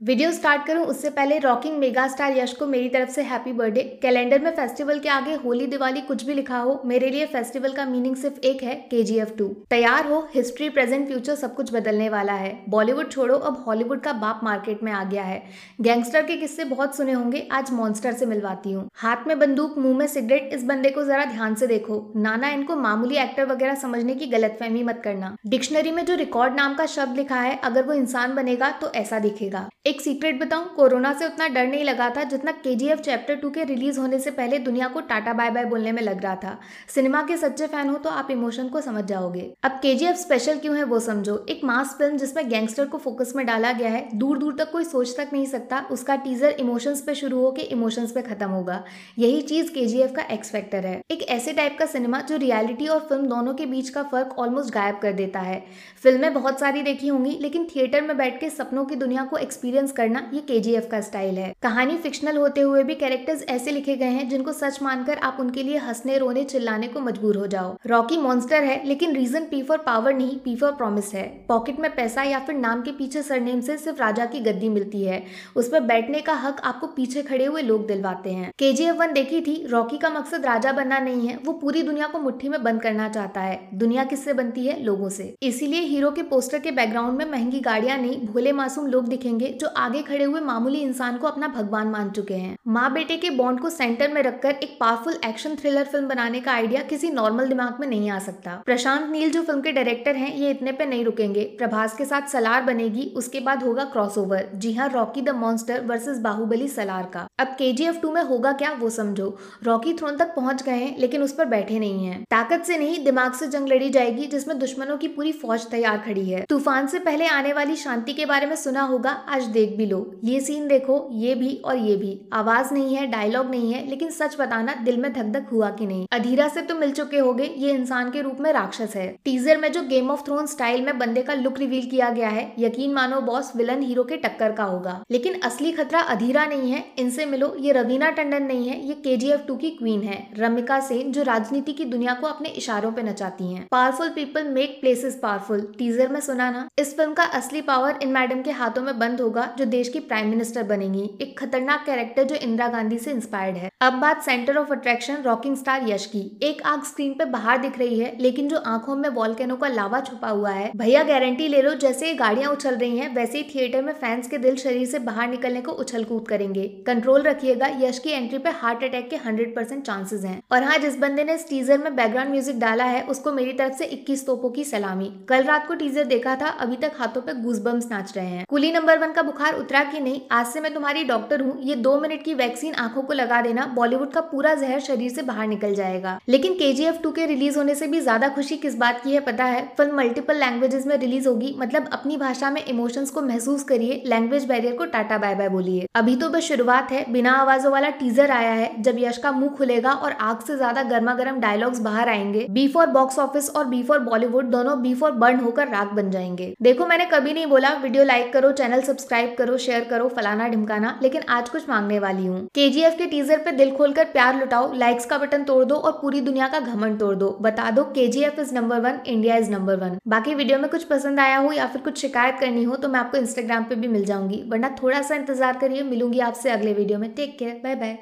Video start करूँ, उससे पहले रॉकिंग मेगा स्टार यश को मेरी तरफ़ से हैप्पी बर्थडे कैलेंडर में फेस्टिवल के आगे होली, दिवाली कुछ भी लिखा हो, मेरे लिए फेस्टिवल का मीनिंग सिर्फ़ एक है के जी एफ़ टू तैयार हो हिस्ट्री प्रेजेंट फ्यूचर सब कुछ बदलने वाला है। बॉलीवुड छोड़ो, अब हॉलीवुड का बाप मार्केट में आ गया है। गैंगस्टर के किस्से बहुत सुने होंगे, आज मॉन्स्टर से मिलवाती हूँ। हाथ में बंदूक, मुँह में सिगरेट इस बंदे को जरा ध्यान से देखो। नाना, इनको मामूली एक्टर वगैरह समझने की गलतफहमी मत करना। डिक्शनरी में जो रिकॉर्ड नाम का शब्द लिखा है, अगर वो इंसान बनेगा तो ऐसा दिखेगा। एक सीक्रेट बताऊँ, कोरोना से उतना डर नहीं लगा था जितना K G F chapter two के रिलीज़ होने से पहले दुनिया को टाटा बाय बाय बोलने में लग रहा था। सिनेमा के सच्चे फ़ैन हो तो आप इमोशन को समझ जाओगे। अब केजीएफ स्पेशल क्यों है वो समझो। एक मास फ़िल्म जिसमें गैंगस्टर को फोकस में डाला गया है दूर दूर तक कोई सोच तक नहीं सकता, उसका टीजर इमोशंस पे शुरू होकर इमोशंस पे खत्म होगा। यही चीज़ के का एक्स फैक्टर है। एक ऐसे टाइप का सिनेमा जो रियलिटी और फ़िल्म दोनों के बीच का फ़र्क ऑलमोस्ट गायब कर देता है। फ़िल्में बहुत सारी देखी होंगी, लेकिन थिएटर में बैठ के सपनों की दुनिया को एक्सपीरियंस करना ये के का स्टाइल है। कहानी फिक्शनल होते हुए भी कैरेक्टर्स ऐसे लिखे गए हैं जिनको सच मानकर आप उनके लिए हंसने, रोने, चिल्लाने को मजबूर हो जाओ। रॉकी मॉन्स्टर है, लेकिन रीजन पी फॉर पावर नहीं पी फॉर प्रॉमिस है। पॉकेट में पैसा या फिर नाम के पीछे सरनेम से सिर्फ़ राजा की गद्दी मिलती है। उस पर बैठने का हक आपको पीछे खड़े हुए लोग दिलवाते हैं। के जी वन देखी थी रॉकी का मकसद राजा बनना नहीं है, वो पूरी दुनिया को मुट्ठी में बंद करना चाहता है। दुनिया किससे बनती है? लोगों से। इसीलिए हीरो के पोस्टर के बैकग्राउंड में महँगी गाड़ियाँ नहीं, भोले मासूम लोग दिखेंगे जो आगे खड़े हुए मामूली इंसान को अपना भगवान मान चुके हैं। माँ बेटे के बॉन्ड को सेंटर में रखकर एक पावरफुल एक्शन थ्रिलर फ़िल्म बनाने का आइडिया किसी नॉर्मल दिमाग में नहीं आ सकता। प्रशांत नील जो फ़िल्म के डायरेक्टर हैं, ये इतने पे नहीं रुकेंगे। प्रभास के साथ सलार बनेगी, उसके बाद होगा क्रॉसओवर जी हाँ Rocky the monster versus Baahubali Salaar का। अब के जी में होगा क्या, वो समझो। रॉकी थ्रोन तक पहुँच गए हैं, लेकिन उस पर बैठे नहीं है। ताकत से नहीं, दिमाग से जंग लड़ी जाएगी, जिसमें दुश्मनों की पूरी फौज तैयार खड़ी है। तूफ़ान से पहले आने वाली शांति के बारे में सुना होगा, आज देख भी लो। ये सीन देखो, ये भी और ये भी। आवाज़ नहीं है डायलॉग नहीं है, लेकिन सच बताना दिल में धक धक हुआ कि नहीं। अधीरा से तो मिल चुके होगे, ये इंसान के रूप में राक्षस है। टीजर में जो गेम ऑफ़ थ्रोन स्टाइल में बंदे का लुक रिवील किया गया है, यकीन मानो बॉस विलन हीरो के टक्कर का होगा। लेकिन असली खतरा अधीरा नहीं है, इनसे मिलो, ये रवीना टंडन नहीं है, ये के जी की क्वीन है। रमिका सेन, जो राजनीति की दुनिया को अपने इशारों पे नचाती है। Powerful people make places powerful teaser में सुना ना, इस फ़िल्म का असली पावर इन मैडम के हाथों में बंद होगा जो देश की प्राइम मिनिस्टर बनेंगी, एक खतरनाक कैरेक्टर जो इंदिरा गांधी से इंस्पायर्ड है। अब बात centre of attraction rocking star Yash की। एक आग स्क्रीन पे बाहर दिख रही है, लेकिन जो आँखों में वॉलकैनो का लावा छुपा हुआ है, भैया गारंटी ले लो, जैसे ये गाड़ियाँ उछल रही हैं, वैसे ही थिएटर में फैंस के दिल शरीर से बाहर निकलने को उछल कूद करेंगे। कंट्रोल रखिएगा, यश की एंट्री पे हार्ट अटैक के हंड्रेड परसेंट चांसेस है। और हाँ जिस बंदे ने इस टीजर में बैकग्राउंड म्यूज़िक डाला है, उसको मेरी तरफ़ से इक्कीस तोपों की सलामी। कल रात को टीजर देखा था, अभी तक हाथों पे गूजबम्स नाच रहे हैं। कुली नंबर वन का बुखार उतरा की नहीं, आज से मैं तुम्हारी डॉक्टर हूँ। ये दो मिनट की वैक्सीन आँखों को लगा देना, बॉलीवुड का पूरा जहर शरीर से बाहर निकल जाएगा। लेकिन के जी एफ़ टू के रिलीज़ होने से भी ज़्यादा खुशी किस बात की है पता है? फ़िल्म मल्टीपल लैंग्वेजेस में रिलीज़ होगी मतलब अपनी भाषा में इमोशंस को महसूस करिए लैंग्वेज बैरियर को टाटा बाय बाय बोलिए। अभी तो बस शुरुआत है, बिना आवाजों वाला टीजर आया है, जब यश का मुँह खुलेगा और आग से ज़्यादा गर्मा गर्म डायलॉग्स बाहर आएँगे। बी फॉर बॉक्स ऑफ़िस और बी फॉर बॉलीवुड दोनों बी फॉर बर्न होकर राग बन जाएँगे। देखो मैंने कभी नहीं बोला वीडियो लाइक करो चैनल सब्सक्राइब करो शेयर करो, फलाना ढिमकाना, लेकिन आज कुछ मांगने वाली हूँ। के के टीजर पे दिल खोलकर प्यार लुटाओ लाइक्स का बटन तोड़ दो और पूरी दुनिया का घमंड तोड़ दो। बता दो के is number one India is number one बाकी वीडियो में कुछ पसंद आया हो या फिर कुछ शिकायत करनी हो तो मैं आपको इंस्टाग्राम पे भी मिल जाऊँगी। वरना थोड़ा सा इंतज़ार करिए, मिलूँगी आपसे अगले वीडियो में। टेक केयर बाय बाय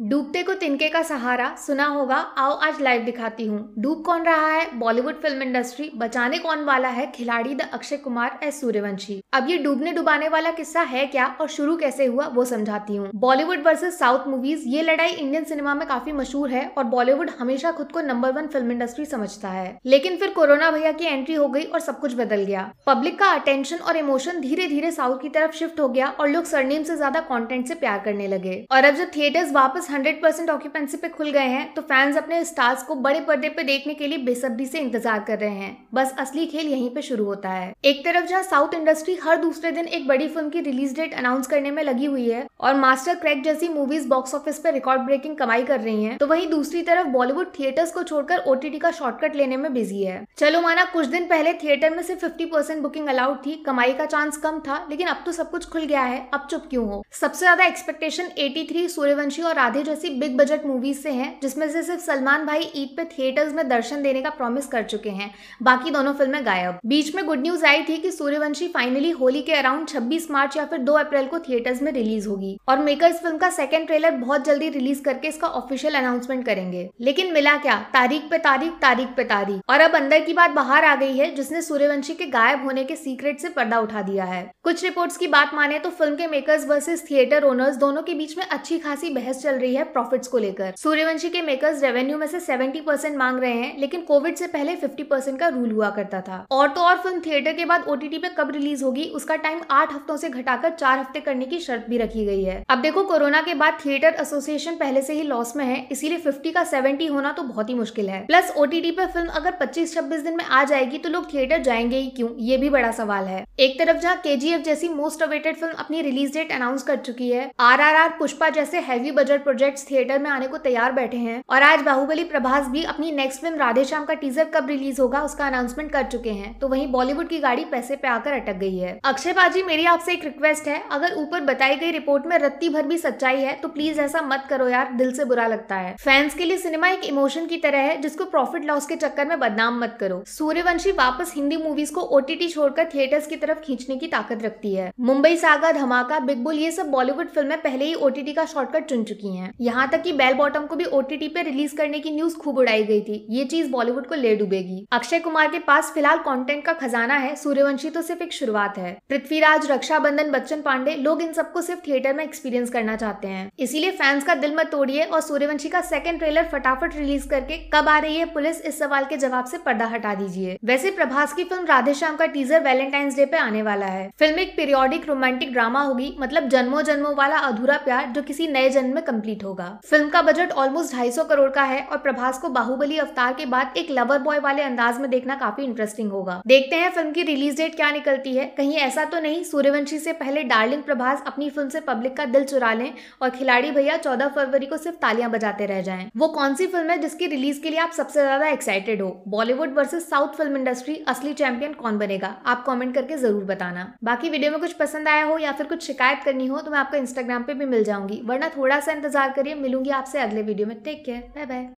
डूबते को तिनके का सहारा, सुना होगा, आओ आज लाइव दिखाती हूँ। डूब कौन रहा है? बॉलीवुड फ़िल्म इंडस्ट्री बचाने कौन वाला है? Khiladi the Akshay Kumar as Sooryavanshi. अब ये डूबने डुबाने वाला किस्सा है क्या और शुरू कैसे हुआ, वो समझाती हूँ। बॉलीवुड वर्सेज साउथ मूवीज़ ये लड़ाई इंडियन सिनेमा में काफ़ी मशहूर है और बॉलीवुड हमेशा खुद को नंबर वन फ़िल्म इंडस्ट्री समझता है। लेकिन फिर कोरोना भैया की एंट्री हो गई और सब कुछ बदल गया। पब्लिक का अटेंशन और इमोशन धीरे धीरे साउथ की तरफ़ शिफ्ट हो गया और लोग सरनेम से ज़्यादा कॉन्टेंट से प्यार करने लगे। और अब जब थिएटर्स वापस हंड्रेड परसेंट ऑक्यूपेंसी पे खुल गए हैं तो फैंस अपने स्टार्स को बड़े पर्दे पे देखने के लिए बेसब्री से इंतज़ार कर रहे हैं। बस असली खेल यहीं पे शुरू होता है। एक तरफ़ जहाँ साउथ इंडस्ट्री हर दूसरे दिन एक बड़ी फ़िल्म की रिलीज़ डेट अनाउंस करने में लगी हुई है और मास्टर क्रैक जैसी मूवीज़ बॉक्स ऑफ़िस पे रिकॉर्ड ब्रेकिंग कमाई कर रही है तो वही दूसरी तरफ़ बॉलीवुड थिएटर्स को छोड़कर ओटीटी का शॉर्टकट लेने में बिज़ी है। चलो माना कुछ दिन पहले थिएटर में सिर्फ़ फिफ्टी बुकिंग अलाउड थी, कमाई का चांस कम था, लेकिन अब तो सब कुछ खुल गया है, अब चुप क्यों हो? सबसे ज़्यादा एक्सपेक्टेशन एटी सूर्यवंशी और राधे राधे जैसी बिग बजट मूवीज़ से हैं, जिसमें से सिर्फ़ सलमान भाई ईद पे थिएटर्स में दर्शन देने का प्रॉमिस कर चुके हैं। बाकी दोनों फ़िल्में गायब। बीच में गुड न्यूज़ आई थी कि सूर्यवंशी फाइनली होली के अराउंड 26 मार्च या फिर 2 अप्रैल को थिएटर्स में रिलीज़ होगी। और मेकर्स फ़िल्म का सेकंड ट्रेलर बहुत जल्दी रिलीज़ करके इसका ऑफिशियल अनाउंसमेंट करेंगे। लेकिन मिला क्या? तारीख पे तारीख तारीख पे तारीख। और अब अंदर की बात बाहर आ गई है, जिसने सूर्यवंशी के गायब होने के सीक्रेट से पर्दा उठा दिया है। कुछ रिपोर्ट्स की बात माने तो फ़िल्म के मेकर्स वर्सेज थिएटर ओनर्स दोनों के बीच में अच्छी खासी बहस चल रही है प्रॉफिट्स को लेकर। सूर्यवंशी के मेकर्स रेवेन्यू में से सेवेंटी मांग रहे हैं, लेकिन कोविड से पहले फिफ्टी का रूल हुआ करता था। और तो और फ़िल्म थिएटर के बाद ओटीटी पे कब रिलीज़ होगी, उसका टाइम आठ हफ्तों से घटाकर चार हफ़्ते करने की शर्त भी रखी गई है। अब देखो, कोरोना के बाद थिएटर एसोसिएशन पहले से ही लॉस में है, इसीलिए फिफ्टी का सेवेंटी होना तो बहुत ही मुश्किल है। प्लस ओटीटी पे फ़िल्म अगर पच्चीस छब्बीस दिन में आ जाएगी तो लोग थिएटर जाएँगे ही क्यों? ये भी बड़ा सवाल है। एक तरफ़ जहाँ के जैसी मोस्ट अवेटेड फ़िल्म अपनी रिलीज़ डेट अनाउंस कर चुकी है आर पुष्पा जैसे हैवी बजट प्रोजेक्ट थिएटर में आने को तैयार बैठे हैं। और आज बाहुबली प्रभास भी अपनी नेक्स्ट फ़िल्म राधेश्याम का टीजर कब रिलीज़ होगा, उसका अनाउंसमेंट कर चुके हैं। तो वहीं बॉलीवुड की गाड़ी पैसे पे आकर अटक गई है। अक्षय बाजी मेरी आपसे एक रिक्वेस्ट है, अगर ऊपर बताई गई रिपोर्ट में रत्ती भर भी सच्चाई है तो प्लीज़ ऐसा मत करो यार, दिल से बुरा लगता है। फैंस के लिए सिनेमा एक इमोशन की तरह है, जिसको प्रॉफिट लॉस के चक्कर में बदनाम मत करो। सूर्यवंशी वापस हिंदी मूवीज़ को ओटीटी छोड़कर थिएटर्स की तरफ़ खींचने की ताकत रखती है। Mumbai saga, Dhamaka, big bull, ये सब बॉलीवुड फ़िल्में पहले ही ओटीटी का शॉर्टकट चुन चुकी हैं। यहाँ तक कि बेल बॉटम को भी ओटीटी पे रिलीज़ करने की न्यूज़ खूब उड़ाई गई थी। ये चीज़ बॉलीवुड को ले डूबेगी। अक्षय कुमार के पास फ़िलहाल कंटेंट का खजाना है। सूर्यवंशी तो सिर्फ़ एक शुरुआत है। पृथ्वीराज, रक्षाबंधन, बच्चन पांडे लोग इन सबको सिर्फ़ थिएटर में एक्सपीरियंस करना चाहते हैं। इसीलिए फैंस का दिल मत तोड़िए और सूर्यवंशी का सेकंड ट्रेलर फटाफट रिलीज़ करके कब आ रही है पुलिस इस सवाल के जवाब से पर्दा हटा दीजिए। वैसे प्रभास की फ़िल्म राधेश्याम का टीजर वैलेंटाइंस डे पे आने वाला है। फ़िल्म एक पीरियोडिक रोमांटिक ड्रामा होगी मतलब जन्मों जन्मों वाला अधूरा प्यार जो किसी नए जन्म में कंप्लीट होगा। फ़िल्म का बजट ऑलमोस्ट ढाई करोड़ का है और प्रभास को बाहुबली अवतार के बाद एक लवर बॉय वाले अंदाज में देखना काफ़ी इंटरेस्टिंग होगा। देखते हैं फ़िल्म की रिलीज़ डेट क्या निकलती है। कहीं ऐसा तो नहीं, सूर्यवंशी से पहले डार्लिंग प्रभास अपनी फ़िल्म से पब्लिक का दिल चुरा लें और खिलाड़ी भैया चौदह फरवरी को सिर्फ़ तालियाँ बजाते रह जाए। वो कौन सी फ़िल्म है जिसकी रिलीज़ के लिए आप सबसे ज़्यादा एक्साइटेड हो? Bollywood versus south film industry असली चैंपियन कौन बनेगा? आप कॉमेंट करके ज़रूर बताना। बाकी वीडियो में कुछ पसंद आया हो या फिर कुछ शिकायत करनी हो तो मैं आपको इंस्टाग्राम पे भी मिल जाऊँगी, वरना थोड़ा सा इंतज़ार करिए मिलूँगी आपसे अगले वीडियो में। टेक केयर बाय बाय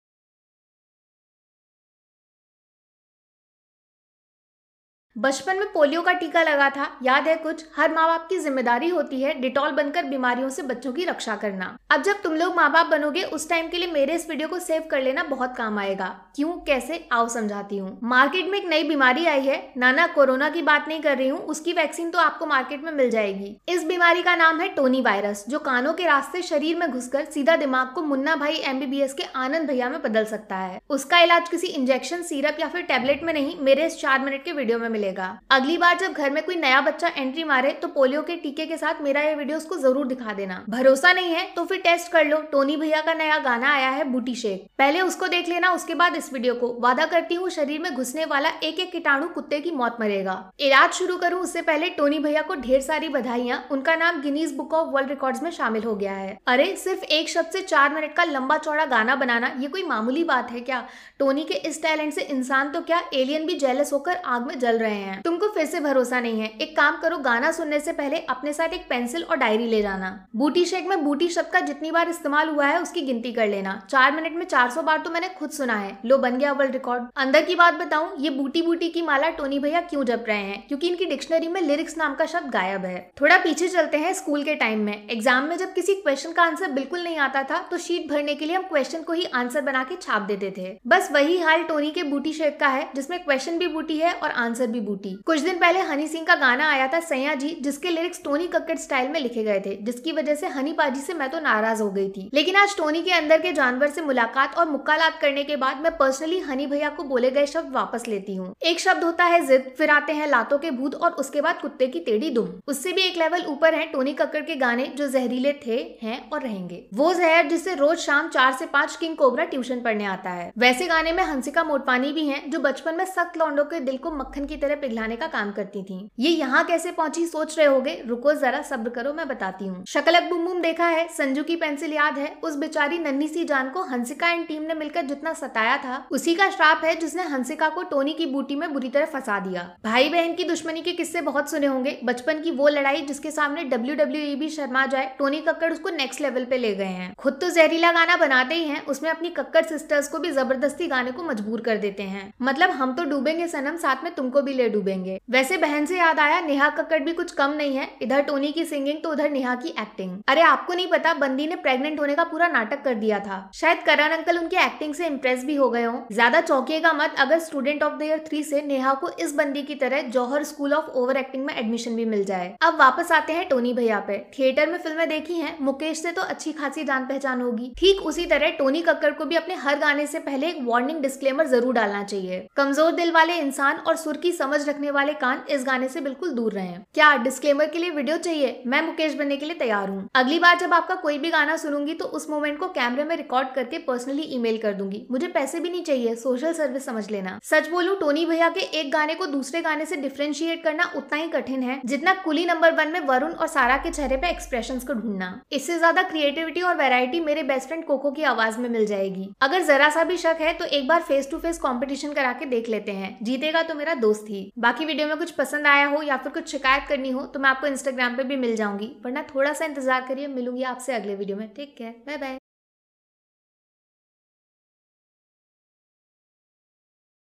बचपन में पोलियो का टीका लगा था। याद है कुछ? हर माँ बाप की ज़िम्मेदारी होती है डिटॉल बनकर बीमारियों से बच्चों की रक्षा करना। अब जब तुम लोग माँ बाप बनोगे, उस टाइम के लिए मेरे इस वीडियो को सेव कर लेना बहुत काम आएगा। क्यों? कैसे? आओ समझाती हूँ। मार्केट में एक नई बीमारी आई है। नाना, कोरोना की बात नहीं कर रही हूँ। उसकी वैक्सीन तो आपको मार्केट में मिल जाएगी। इस बीमारी का नाम है टोनी वायरस, जो कानों के रास्ते शरीर में घुसकर सीधा दिमाग को मुन्ना भाई एमबीबीएस के आनंद भैया में बदल सकता है। उसका इलाज किसी इंजेक्शन, सीरप या फिर टेबलेट में नहीं, मेरे इस चार मिनट के वीडियो में मिलेगा। अगली बार जब घर में कोई नया बच्चा एंट्री मारे तो पोलियो के टीके के साथ मेरा ये वीडियो उसको ज़रूर दिखा देना। भरोसा नहीं है तो फिर टेस्ट कर लो। टोनी भैया का नया गाना आया है, बूटी शेख। पहले उसको देख लेना, उसके बाद इस वीडियो को। वादा करती हूँ, शरीर में घुसने वाला एक एक कीटाणु कुत्ते की मौत मरेगा। इलाज शुरू करूँ, उससे पहले टोनी भैया को ढेर सारी बधाइयाँ। उनका नाम Guinness book of world record में शामिल हो गया है। अरे, सिर्फ़ एक शब्द से चार मिनट का लंबा चौड़ा गाना बनाना, ये कोई मामूली बात है क्या? टोनी के इस टैलेंट से इंसान तो क्या, एलियन भी जेलस होकर आग में जल रहे हैं। तुमको फिर से भरोसा नहीं है। एक काम करो, गाना सुनने से पहले अपने साथ एक पेंसिल और डायरी ले जाना। बूटी शेक में बूटी शब्द का जितनी बार इस्तेमाल हुआ है, उसकी गिनती कर लेना। चार मिनट में चार सौ बार तो मैंने खुद सुना है। लो, बन गया वर्ल्ड रिकॉर्ड अंदर की बात बताऊँ, ये बूटी बूटी की माला टोनी भैया क्यों जप रहे हैं? क्योंकि इनकी डिक्शनरी में लिरिक्स नाम का शब्द गायब है। थोड़ा पीछे चलते हैं स्कूल के टाइम में। एग्ज़ाम में जब किसी क्वेश्चन का आंसर बिल्कुल नहीं आता था तो शीट भरने के लिए हम क्वेश्चन को ही आंसर बना के छाप देते थे। बस वही हाल टोनी के बूटी शेक का है, जिसमें क्वेश्चन भी बूटी है और आंसर भी बूटी। कुछ दिन पहले हनी सिंह का गाना आया था सैया जी, जिसके लिरिक्स टोनी कक्कड़ स्टाइल में लिखे गए थे, जिसकी वजह से हनी पाजी से मैं तो नाराज़ हो गई थी। लेकिन आज टोनी के अंदर के जानवर से मुलाकात और मुक्कालात करने के बाद मैं पर्सनली हनी भैया को बोले गए शब्द वापस लेती हूँ। एक शब्द होता है जिद, फिर आते हैं लातों के भूत और उसके बाद कुत्ते की टेढ़ी दुम। उससे भी एक लेवल ऊपर है टोनी कक्कड़ के गाने जो जहरीले थे, हैं और रहेंगे। वो जहर जिससे रोज शाम चार से पाँच किंग कोबरा ट्यूशन पढ़ने आता है। वैसे गाने में हंसिका मोटपानी भी है, जो बचपन में सख्त लौंडो के दिल को मक्खन की तरह तरह पिघलाने का काम करती थी। ये यहाँ कैसे पहुँची सोच रहे होगे? रुको जरा, सब्र करो, मैं बताती हूँ। शकलक बुम बुम देखा है, संजू की पेंसिल याद है। उस बेचारी नन्ही सी जान को हंसिका एंड टीम ने मिलकर जितना सताया था, उसी का श्राप है जिसने हंसिका को टोनी की बूटी में बुरी तरह फंसा दिया। भाई बहन की दुश्मनी के किस्से बहुत सुने होंगे। बचपन की वो लड़ाई जिसके सामने डब्ल्यू डब्ल्यू भी शर्मा जाए, टोनी कक्कड़ उसको नेक्स्ट लेवल पे ले गए हैं। खुद तो जहरीला गाना बनाते ही है, उसमें अपनी कक्कड़ सिस्टर्स को भी ज़बरदस्ती गाने को मजबूर कर देते हैं। मतलब हम तो डूबेंगे सनम, साथ में तुमको भी ले डूबेंगे। वैसे बहन से याद आया, नेहा कक्कड़ भी कुछ कम नहीं है। इधर टोनी की सिंगिंग तो उधर नेहा की एक्टिंग अरे, आपको नहीं पता, बंदी ने प्रेग्नेंट होने का पूरा नाटक कर दिया था। शायद करण अंकल उनकी एक्टिंग से इम्प्रेस भी हो गए हो। ज़्यादा चौंकिएगा मत, अगर student of the year three से नेहा को इस बंदी की तरह Johar school of over acting में एडमिशन भी मिल जाए। अब वापस आते हैं टोनी भैया पे। थिएटर में फ़िल्में देखी हैं, मुकेश से तो अच्छी खासी जान पहचान होगी। ठीक उसी तरह टोनी कक्कर को भी अपने हर गाने से पहले एक वार्निंग डिस्क्लेमर ज़रूर डालना चाहिए। कमज़ोर दिल वाले इंसान और सुर की समझ रखने वाले कान इस गाने से बिल्कुल दूर रहे। क्या डिस्क्लेमर के लिए वीडियो चाहिए? मैं मुकेश बनने के लिए तैयार हूँ। अगली बार जब आपका कोई भी गाना सुनूँगी तो उस मोमेंट को कैमरे में रिकॉर्ड करके पर्सनली ईमेल कर दूँगी। मुझे पैसे भी नहीं चाहिए सोशल सर्विस समझ लेना। सच बोलू टोनी भैया के एक गाने को दूसरे गाने से डिफ्रेंशिएट करना उतना ही कठिन है, जितना कुली नंबर वन में वरुण और सारा के चेहरे पे एक्सप्रेशन को ढूंढना। इससे ज़्यादा क्रिएटिविटी और वेरायटी मेरे बेस्ट फ्रेंड कोको की आवाज़ में मिल जाएगी। अगर जरा सा भी शक है तो एक बार फेस टू फेस कॉम्पिटिशन करा के देख लेते हैं। जीतेगा तो मेरा दोस्त ही। बाकी वीडियो में कुछ पसंद आया हो या फिर कुछ शिकायत करनी हो तो मैं आपको इंस्टाग्राम पे भी मिल जाऊँगी। वरना थोड़ा सा इंतज़ार करिए, मिलूँगी आपसे अगले वीडियो में। ठीक है बाय बाय